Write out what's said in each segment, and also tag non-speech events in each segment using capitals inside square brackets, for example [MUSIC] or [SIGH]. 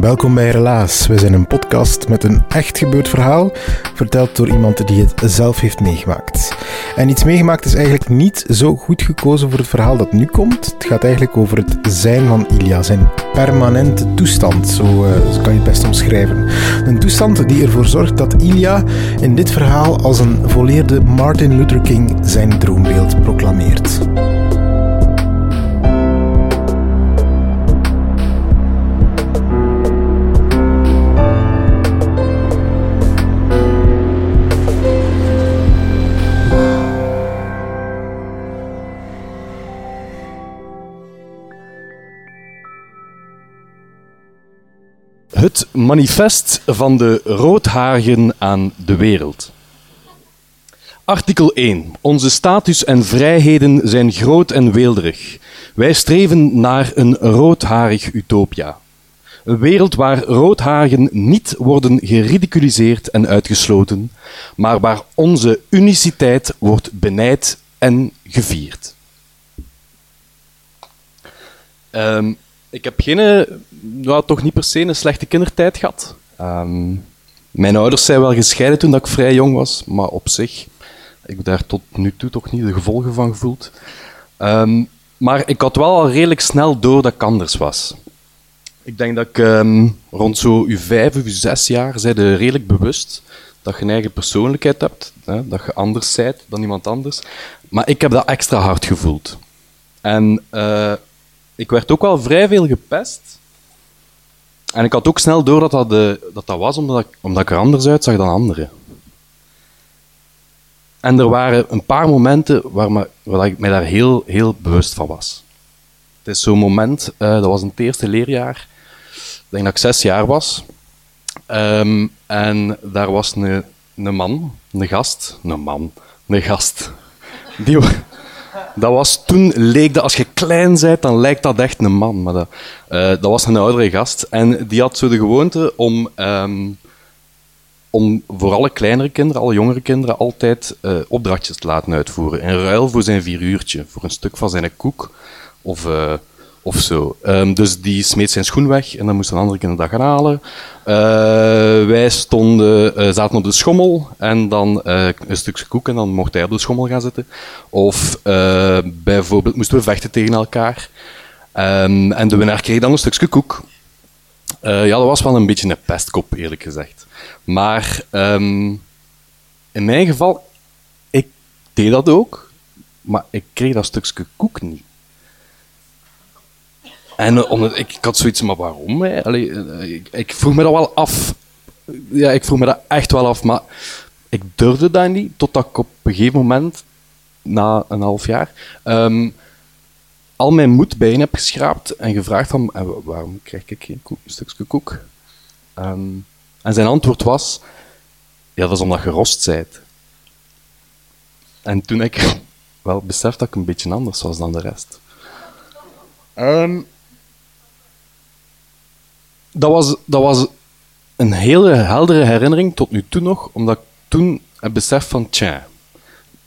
Welkom bij Relaas. We zijn een podcast met een echt gebeurd verhaal, verteld door iemand die het zelf heeft meegemaakt. En iets meegemaakt is eigenlijk niet zo goed gekozen voor het verhaal dat nu komt. Het gaat eigenlijk over het zijn van Ilya, zijn permanente toestand, zo, uh, zo kan je het best omschrijven. Een toestand die ervoor zorgt dat Ilya in dit verhaal als een volleerde Martin Luther King zijn droombeeld proclameert. Het manifest van de roodharigen aan de wereld. Artikel 1. Onze status en vrijheden zijn groot en weelderig. Wij streven naar een roodharig utopia. Een wereld waar roodharigen niet worden geridiculiseerd en uitgesloten, maar waar onze uniciteit wordt benijd en gevierd. Um, ik heb geen, nou, toch niet per se een slechte kindertijd gehad. Um, mijn ouders zijn wel gescheiden toen ik vrij jong was, maar op zich, ik heb daar tot nu toe toch niet de gevolgen van gevoeld. Um, maar ik had wel al redelijk snel door dat ik anders was. Ik denk dat ik um, rond zo uw vijf of zes jaar zijde redelijk bewust dat je een eigen persoonlijkheid hebt, hè, dat je anders bent dan iemand anders. Maar ik heb dat extra hard gevoeld. En uh, ik werd ook wel vrij veel gepest. En ik had ook snel door dat dat, de, dat, dat was omdat ik, omdat ik er anders uitzag dan anderen. En er waren een paar momenten waar, me, waar ik mij daar heel, heel bewust van was. Het is zo'n moment, uh, dat was in het eerste leerjaar, ik denk dat ik zes jaar was. Um, en daar was een, een man, een gast, een man, een gast. Die, dat was, toen leek dat, als je klein bent, dan lijkt dat echt een man. Maar dat, uh, dat was een oudere gast. En die had zo de gewoonte om, um, om voor alle kleinere kinderen, alle jongere kinderen, altijd uh, opdrachtjes te laten uitvoeren. In ruil voor zijn vier uurtje, voor een stuk van zijn koek of, uh, of zo. Um, dus die smeet zijn schoen weg en dan moest een andere kinderen dat gaan halen. Uh, wij stonden, uh, zaten op de schommel en dan uh, een stukje koek en dan mocht hij op de schommel gaan zitten. Of bijvoorbeeld moesten we vechten tegen elkaar. Um, en de winnaar kreeg dan een stukje koek. ja, dat was wel een beetje een pestkop, eerlijk gezegd. Maar um, in mijn geval, ik deed dat ook, maar ik kreeg dat stukje koek niet. En omdat, ik, had zoiets, maar waarom? Allee, uh, ik, ik, vroeg me dat wel af. Ja, ik vroeg me dat echt wel af, maar ik durfde dat niet, totdat ik op een gegeven moment, na een half jaar, um, al mijn moed bijeen heb geschraapt en gevraagd van, waarom krijg ik geen koek, een stukje koek? Um, en zijn antwoord was, ja, dat is omdat je rost zijt. En toen ik [LAUGHS] wel besefte dat ik een beetje anders was dan de rest. Um, dat was, dat was een hele heldere herinnering tot nu toe nog, omdat ik toen het besef van tja.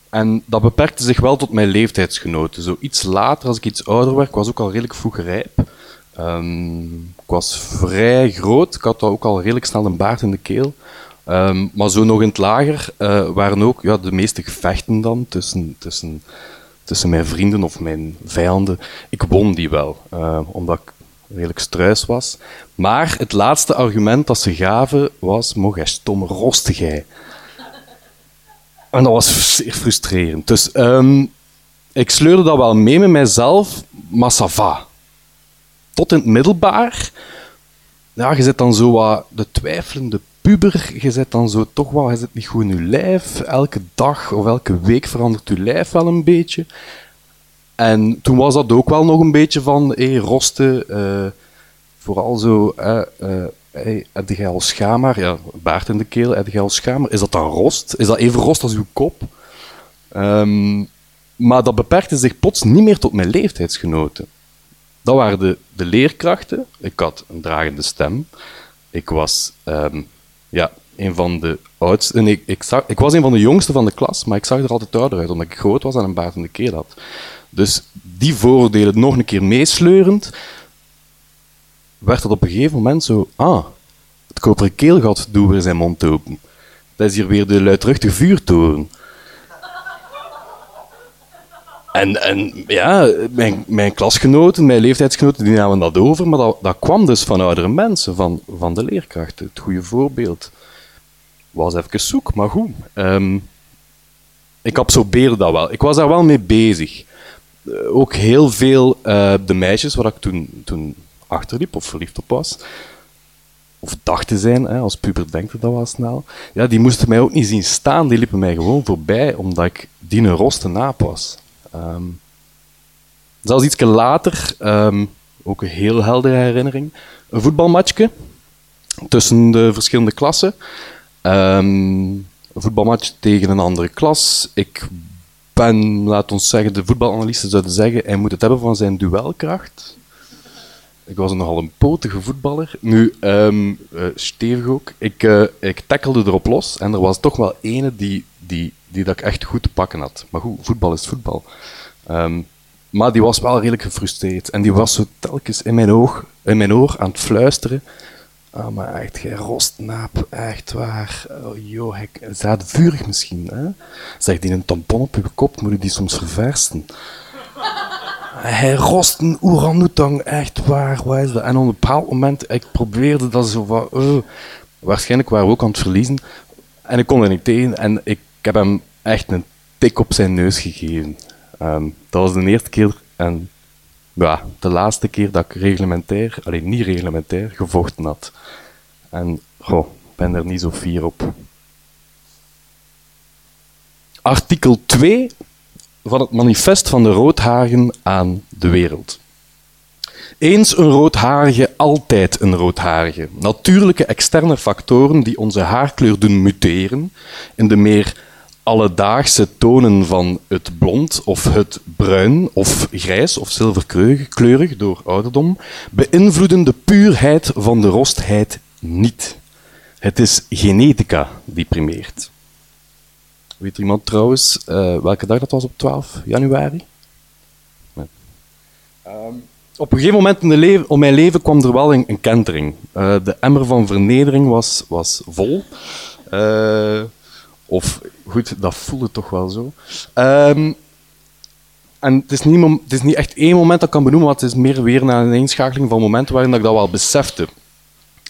En dat beperkte zich wel tot mijn leeftijdsgenoten. Zo iets later, als ik iets ouder werd, was ook al redelijk vroeg rijp. Um, ik was vrij groot, ik had ook al redelijk snel een baard in de keel. Um, maar zo nog in het lager uh, waren ook ja, de meeste gevechten dan tussen, tussen, tussen mijn vrienden of mijn vijanden. Ik won die wel, uh, omdat ik redelijk struis was. Maar het laatste argument dat ze gaven was: Mocht jij stom rostig En dat was zeer frustrerend. Dus um, ik sleurde dat wel mee met mijzelf, maar va. Tot in het middelbaar, ja, je zit dan zo wat de twijfelende puber, je zit dan zo toch wel, je zit niet goed in je lijf. Elke dag of elke week verandert je lijf wel een beetje. En toen was dat ook wel nog een beetje van, hey, rosten, eh, vooral zo, uh, uh, hey, heb jij al? Ja, baard in de keel, heb jij al schaamhaar? Is dat dan rost? Is dat even rost als uw kop? Um, maar dat beperkte zich plots niet meer tot mijn leeftijdsgenoten. Dat waren de, de leerkrachten. Ik had een dragende stem. Ik was um, ja, een van de oudste. Ik, ik, zag, ik was een van de jongste van de klas, maar ik zag er altijd ouder uit, omdat ik groot was en een baard in de keel had. Dus die vooroordelen nog een keer meesleurend, werd het op een gegeven moment zo, ah, het koperen keelgat doet weer zijn mond open. Dat is hier weer de luidruchtige vuurtoren. En, en ja, mijn, mijn klasgenoten, mijn leeftijdsgenoten, die namen dat over, maar dat, dat kwam dus van oudere mensen, van, van de leerkrachten. Het goede voorbeeld was even zoek, maar goed. Um, ik absorbeerde dat wel. Ik was daar wel mee bezig. Uh, ook heel veel uh, de meisjes waar ik toen, toen achterliep of verliefd op was, of dacht te zijn, hè, als puber denkt dat wel snel, ja, die moesten mij ook niet zien staan, die liepen mij gewoon voorbij, omdat ik die een roste naap was. Um, zelfs iets later, um, ook een heel heldere herinnering, een voetbalmatchje tussen de verschillende klassen. Um, een voetbalmatch tegen een andere klas. Ik ben, laat ons zeggen, de voetbalanalisten zouden zeggen, hij moet het hebben van zijn duelkracht. Ik was nogal een potige voetballer. Nu, um, uh, stevig ook. Ik, uh, ik tackelde erop los en er was toch wel ene die, die, die dat ik echt goed te pakken had. Maar goed, voetbal is voetbal. Um, maar die was wel redelijk gefrustreerd. En die was zo telkens in mijn, oog, in mijn oor aan het fluisteren. Oh, maar echt, rostnaap, echt waar. Oh, joh, vurig misschien, hè? Zeg, die een tampon op uw kop, moet je die soms verversen. hij rost een oeranoetang, echt waar, wat is dat? En op een bepaald moment, ik probeerde dat zo van... Uh, waarschijnlijk waren we ook aan het verliezen. En ik kon er niet tegen. En ik heb hem echt een tik op zijn neus gegeven. Um, dat was de eerste keer en ja, de laatste keer dat ik reglementair, alleen niet reglementair, gevochten had. En goh, ben er niet zo fier op. Artikel 2 van het manifest van de roodhagen aan de wereld. Eens een roodharige, altijd een roodharige. Natuurlijke externe factoren die onze haarkleur doen muteren in de meer alledaagse tonen van het blond of het bruin of grijs of zilverkleurig door ouderdom beïnvloeden de puurheid van de rostheid niet. Het is genetica die primeert. Weet iemand trouwens uh, welke dag dat was op 12 januari? Um, op een gegeven moment in de leven, om mijn leven kwam er wel een, een kentering. Uh, de emmer van vernedering was, was vol. Uh, of goed, dat voelde toch wel zo. Um, en het is, niet, het is niet echt één moment dat ik kan benoemen, maar het is meer weer naar een inschakeling van momenten waarin ik dat wel besefte.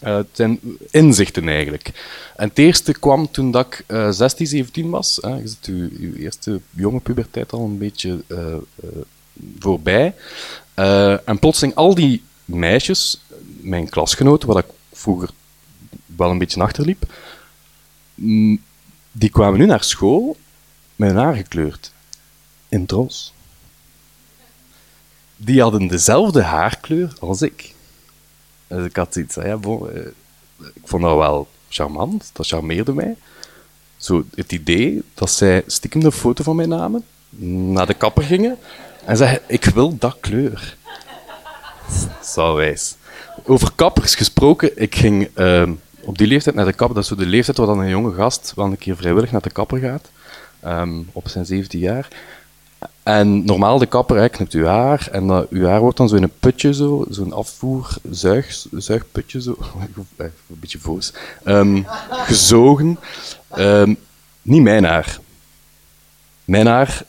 Uh, het zijn inzichten eigenlijk. En het eerste kwam toen dat ik uh, 16, 17 was. Hè. Je zit uw, eerste jonge puberteit al een beetje uh, voorbij. en plotseling al die meisjes, mijn klasgenoten, waar ik vroeger wel een beetje achterliep, die kwamen nu naar school met hun haar gekleurd. In tros. Die hadden dezelfde haarkleur als ik. Dus ik had iets, ja, bon, eh, ik vond dat wel charmant, dat charmeerde mij. Zo het idee dat zij stiekem de foto van mij namen, naar de kapper gingen en zeiden: Ik wil dat kleur. Zo wijs. Over kappers gesproken, ik ging. Uh, op die leeftijd naar de kapper, dat is zo de leeftijd waar dan een jonge gast wel een keer vrijwillig naar de kapper gaat, um, op zijn 17 jaar. En normaal de kapper knipt uw haar en uh, uw haar wordt dan zo in een putje, zo, zo'n afvoer, zuig, zuigputje, zo, [LAUGHS] een beetje voos, um, [LAUGHS] gezogen. Um, niet mijn haar. Mijn haar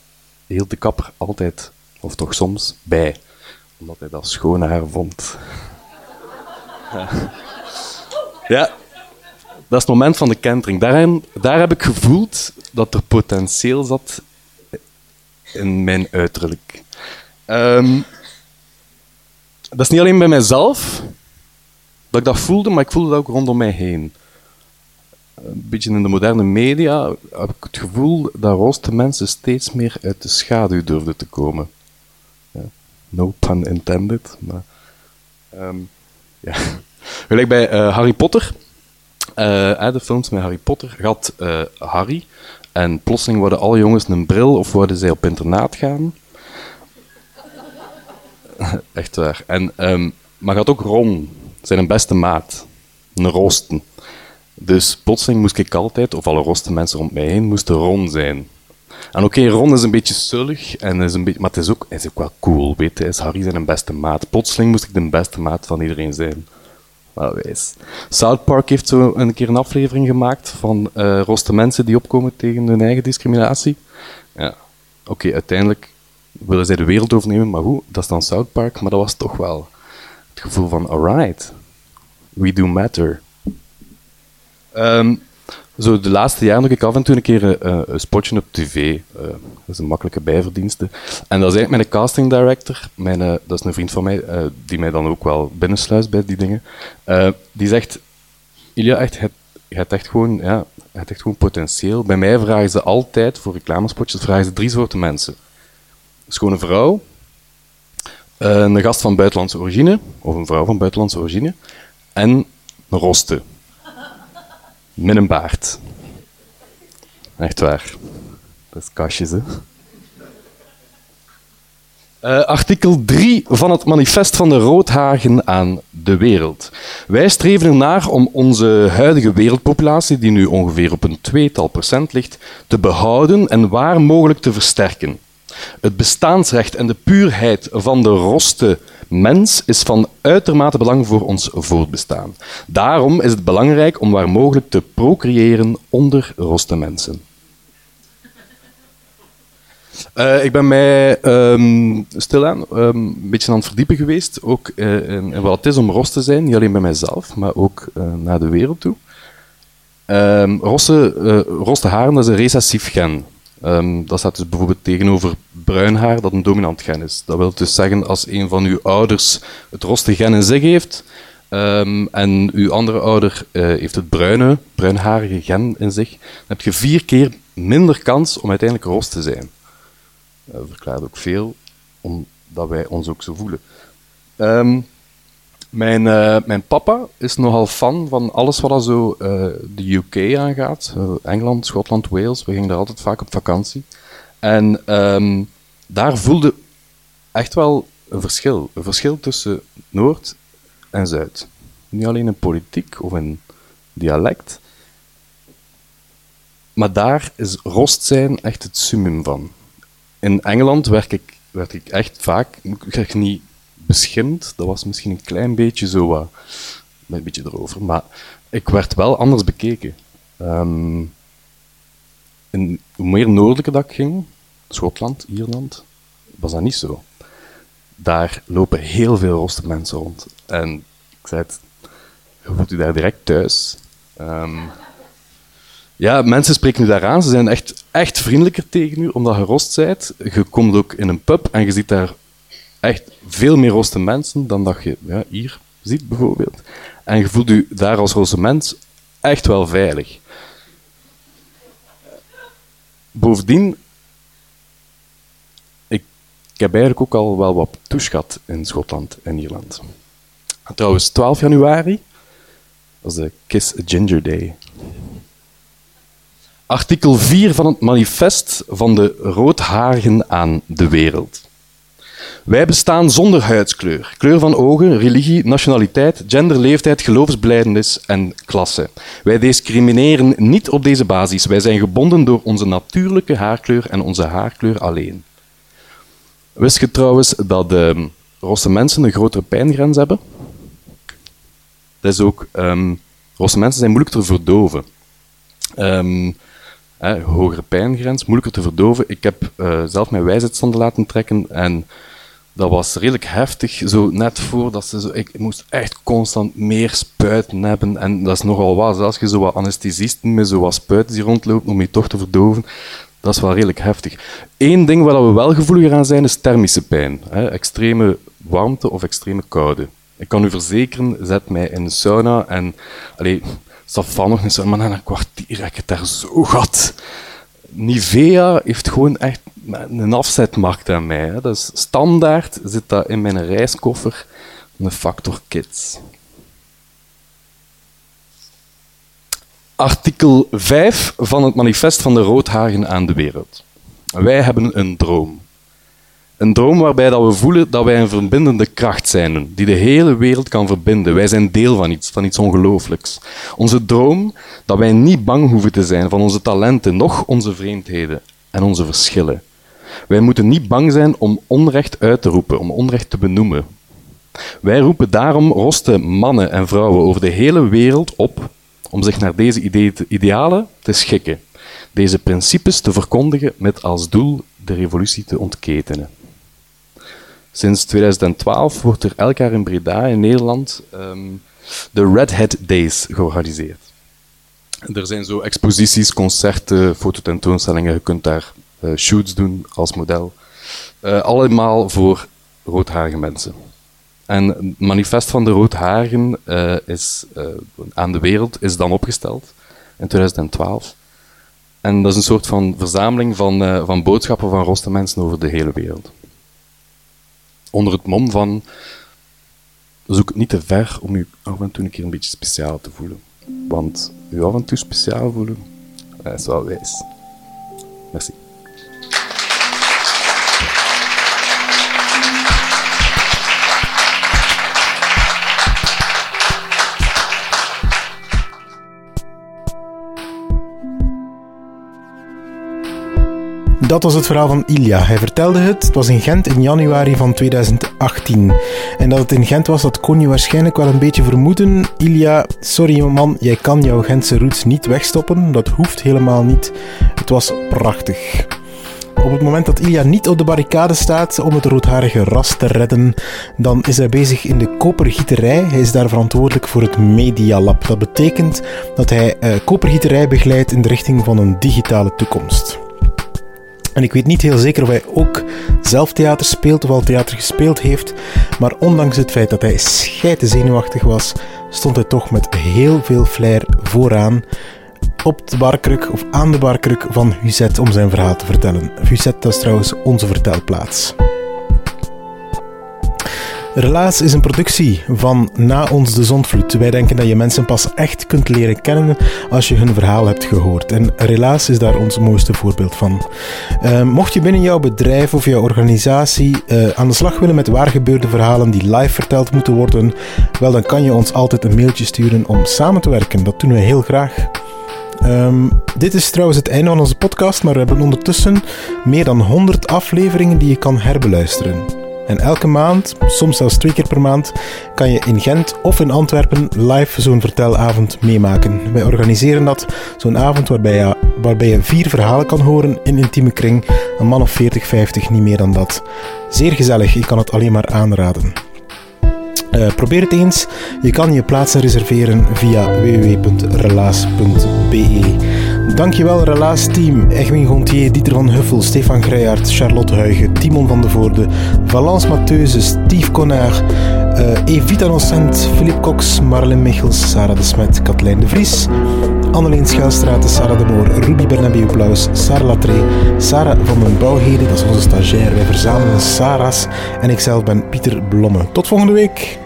hield de kapper altijd, of toch soms, bij, omdat hij dat schoon haar vond. [LAUGHS] ja, dat is het moment van de kentering. Daarin, daar heb ik gevoeld dat er potentieel zat in mijn uiterlijk. Ehm, dat is niet alleen bij mijzelf dat ik dat voelde, maar ik voelde dat ook rondom mij heen. Een beetje in de moderne media heb ik het gevoel dat rooste mensen steeds meer uit de schaduw durfden te komen. Ja, no pun intended. Maar, ehm, ja. [LAUGHS] Gelijk bij uh, Harry Potter. Uh, de films met Harry Potter had uh, Harry. En plotseling worden alle jongens een bril of worden zij op internaat gaan. [LAUGHS] Echt waar. En, um, maar gaat ook Ron, zijn beste maat. Een roosten. Dus plotseling moest ik altijd, of alle roste mensen rond mij heen, moesten Ron zijn. En oké, Ron is een beetje sullig, en is een beetje, maar het is ook, is ook wel cool, weet je. Is Harry zijn beste maat. Plotseling moest ik de beste maat van iedereen zijn. Wel wijs. South Park heeft zo een keer een aflevering gemaakt van uh, roste mensen die opkomen tegen hun eigen discriminatie. Ja, oké, uiteindelijk willen zij de wereld overnemen, maar hoe? Dat is dan South Park, maar dat was toch wel het gevoel van, alright, we do matter. Um, zo de laatste jaren doe ik af en toe een keer eh, een spotje op tv. Uh, dat is een makkelijke bijverdienste. En dat is eigenlijk mijn casting director. Mijn, uh, dat is een vriend van mij, die mij dan ook wel binnensluist bij die dingen. die zegt, Ilja, echt, je, hebt echt gewoon, ja, je hebt echt gewoon potentieel. Bij mij vragen ze altijd, voor reclamespotjes, vragen ze drie soorten mensen. Een schone vrouw, een gast van buitenlandse origine, of een vrouw van buitenlandse origine, en een roste. Met een baard. Echt waar. Dat is kastjes, hè. Uh, artikel 3 van het manifest van de Roodhagen aan de wereld. Wij streven ernaar om onze huidige wereldpopulatie, die nu ongeveer op een tweetal procent ligt, te behouden en waar mogelijk te versterken. Het bestaansrecht en de puurheid van de roste mens is van uitermate belang voor ons voortbestaan. Daarom is het belangrijk om waar mogelijk te procreëren onder roste mensen. Uh, ik ben mij um, stilaan um, een beetje aan het verdiepen geweest, ook uh, in, wat het is om ros te zijn, niet alleen bij mijzelf, maar ook uh, naar de wereld toe. Um, roste haren dat is een recessief gen. Um, dat staat dus bijvoorbeeld tegenover bruin haar, dat een dominant gen is. Dat wil dus zeggen, als een van uw ouders het roste gen in zich heeft, um, en uw andere ouder uh, heeft het bruine, bruinharige gen in zich, dan heb je vier keer minder kans om uiteindelijk rost te zijn. Dat verklaart ook veel, omdat wij ons ook zo voelen. Um, mijn, uh, mijn papa is nogal fan van alles wat zo uh, de UK aangaat. Uh, Engeland, Schotland, Wales. We gingen daar altijd vaak op vakantie. En um, daar voelde echt wel een verschil. Een verschil tussen Noord en Zuid. Niet alleen in politiek of in dialect. Maar daar is rost zijn echt het summum van. In Engeland werk ik, ik echt vaak, ik niet beschimd. Dat was misschien een klein beetje zo wat, een beetje erover. Maar ik werd wel anders bekeken. Um, hoe meer noordelijker dat ik ging, Schotland, Ierland, was dat niet zo. Daar lopen heel veel roste mensen rond. En ik zei het, je voelt daar direct thuis. Um, ja, mensen spreken u daar aan. Ze zijn echt, echt vriendelijker tegen u, omdat je rost bent. Je komt ook in een pub en je ziet daar echt veel meer roste mensen dan dat je ja, hier ziet, bijvoorbeeld. En je voelt je daar als roze mens echt wel veilig. Bovendien, ik, ik heb eigenlijk ook al wel wat toeschat in Schotland en Ierland. En trouwens, 12 januari was de Kiss a Ginger Day. Artikel 4 van het manifest van de roodharigen aan de wereld. Wij bestaan zonder huidskleur, kleur van ogen, religie, nationaliteit, gender, leeftijd, geloofsbelijdenis en klasse. Wij discrimineren niet op deze basis. Wij zijn gebonden door onze natuurlijke haarkleur en onze haarkleur alleen. Wist je trouwens dat de rosse mensen een grotere pijngrens hebben? Dat is ook, um, rosse mensen zijn moeilijker te verdoven. Um, hogere pijngrens, moeilijker te verdoven. Ik heb uh, zelf mijn wijsheidsstanden laten trekken en dat was redelijk heftig, zo net voordat ze zo... Ik moest echt constant meer spuiten hebben. En dat is nogal wat, als je zo wat anesthesisten met zo wat spuiten die rondlopen om je toch te verdoven. Dat is wel redelijk heftig. Eén ding waar we wel gevoeliger aan zijn, is thermische pijn. Hè? Extreme warmte of extreme koude. Ik kan u verzekeren, zet mij in de sauna en... Allee, van nog eens, maar na een kwartier heb ik het daar zo gehad. Nivea heeft gewoon echt een afzetmarkt aan mij. Is standaard, zit dat in mijn reiskoffer, een Factor Kids. Artikel 5 van het manifest van de Roodhagen aan de wereld. Wij hebben een droom. Een droom waarbij dat we voelen dat wij een verbindende kracht zijn, die de hele wereld kan verbinden. Wij zijn deel van iets, van iets ongelooflijks. Onze droom dat wij niet bang hoeven te zijn van onze talenten, noch onze vreemdheden en onze verschillen. Wij moeten niet bang zijn om onrecht uit te roepen, om onrecht te benoemen. Wij roepen daarom roste mannen en vrouwen over de hele wereld op om zich naar deze idealen te schikken, deze principes te verkondigen met als doel de revolutie te ontketenen. Sinds 2012 wordt er elk jaar in Breda in Nederland um, de Red Hat Days georganiseerd. Er zijn zo exposities, concerten, fototentoonstellingen. Je kunt daar uh, shoots doen als model. Uh, allemaal voor roodharige mensen. En het manifest van de roodharigen uh, is, aan de wereld is dan opgesteld in 2012. En dat is een soort van verzameling van, van boodschappen van roste mensen over de hele wereld onder het mom van zoek het niet te ver om je af en toe een keer een beetje speciaal te voelen. Want je af en toe speciaal voelen, dat is wel wijs. Merci. Dat was het verhaal van Ilja. Hij vertelde het, het was in Gent in januari van 2018. En dat het in Gent was, dat kon je waarschijnlijk wel een beetje vermoeden. Ilja, sorry man, jij kan jouw Gentse roots niet wegstoppen. Dat hoeft helemaal niet. Het was prachtig. Op het moment dat Ilja niet op de barricade staat om het roodharige ras te redden, dan is hij bezig in de kopergieterij. Hij is daar verantwoordelijk voor het Medialab. Dat betekent dat hij uh, kopergieterij begeleidt in de richting van een digitale toekomst. En ik weet niet heel zeker of hij ook zelf theater speelt of al theater gespeeld heeft. Maar ondanks het feit dat hij scheite zenuwachtig was, stond hij toch met heel veel flair vooraan op de barkruk of aan de barkruk van Huzet om zijn verhaal te vertellen. Huzet, dat is trouwens onze vertelplaats. Relaas is een productie van Na ons de Zondvloed. Wij denken dat je mensen pas echt kunt leren kennen als je hun verhaal hebt gehoord. En Relaas is daar ons mooiste voorbeeld van. Uh, mocht je binnen jouw bedrijf of jouw organisatie uh, aan de slag willen met waar gebeurde verhalen die live verteld moeten worden, wel dan kan je ons altijd een mailtje sturen om samen te werken. Dat doen we heel graag. Um, dit is trouwens het einde van onze podcast, maar we hebben ondertussen meer dan 100 afleveringen die je kan herbeluisteren. En elke maand, soms zelfs twee keer per maand, kan je in Gent of in Antwerpen live zo'n vertelavond meemaken. Wij organiseren dat, zo'n avond waarbij je, waarbij je vier verhalen kan horen in intieme kring. Een man of 40, 50, niet meer dan dat. Zeer gezellig, ik kan het alleen maar aanraden. Uh, probeer het eens. Je kan je plaatsen reserveren via www.relaas.be. Dankjewel Relaas Team, Egwin Gontier, Dieter van Huffel, Stefan Greijaert, Charlotte Huigen, Timon van de Voorde, Valence Matheuze, Steve Connard, uh, Evita Nocent, Philip Cox, Marlene Michels, Sarah de Smet, Katlijn de Vries, Anneleen Schuilstraat, Sarah de Moor, Ruby Bernabeu Plaus, Sarah Latree, Sarah van den Bouwheden, dat is onze stagiair. Wij verzamelen Sarah's en ikzelf ben Pieter Blomme. Tot volgende week!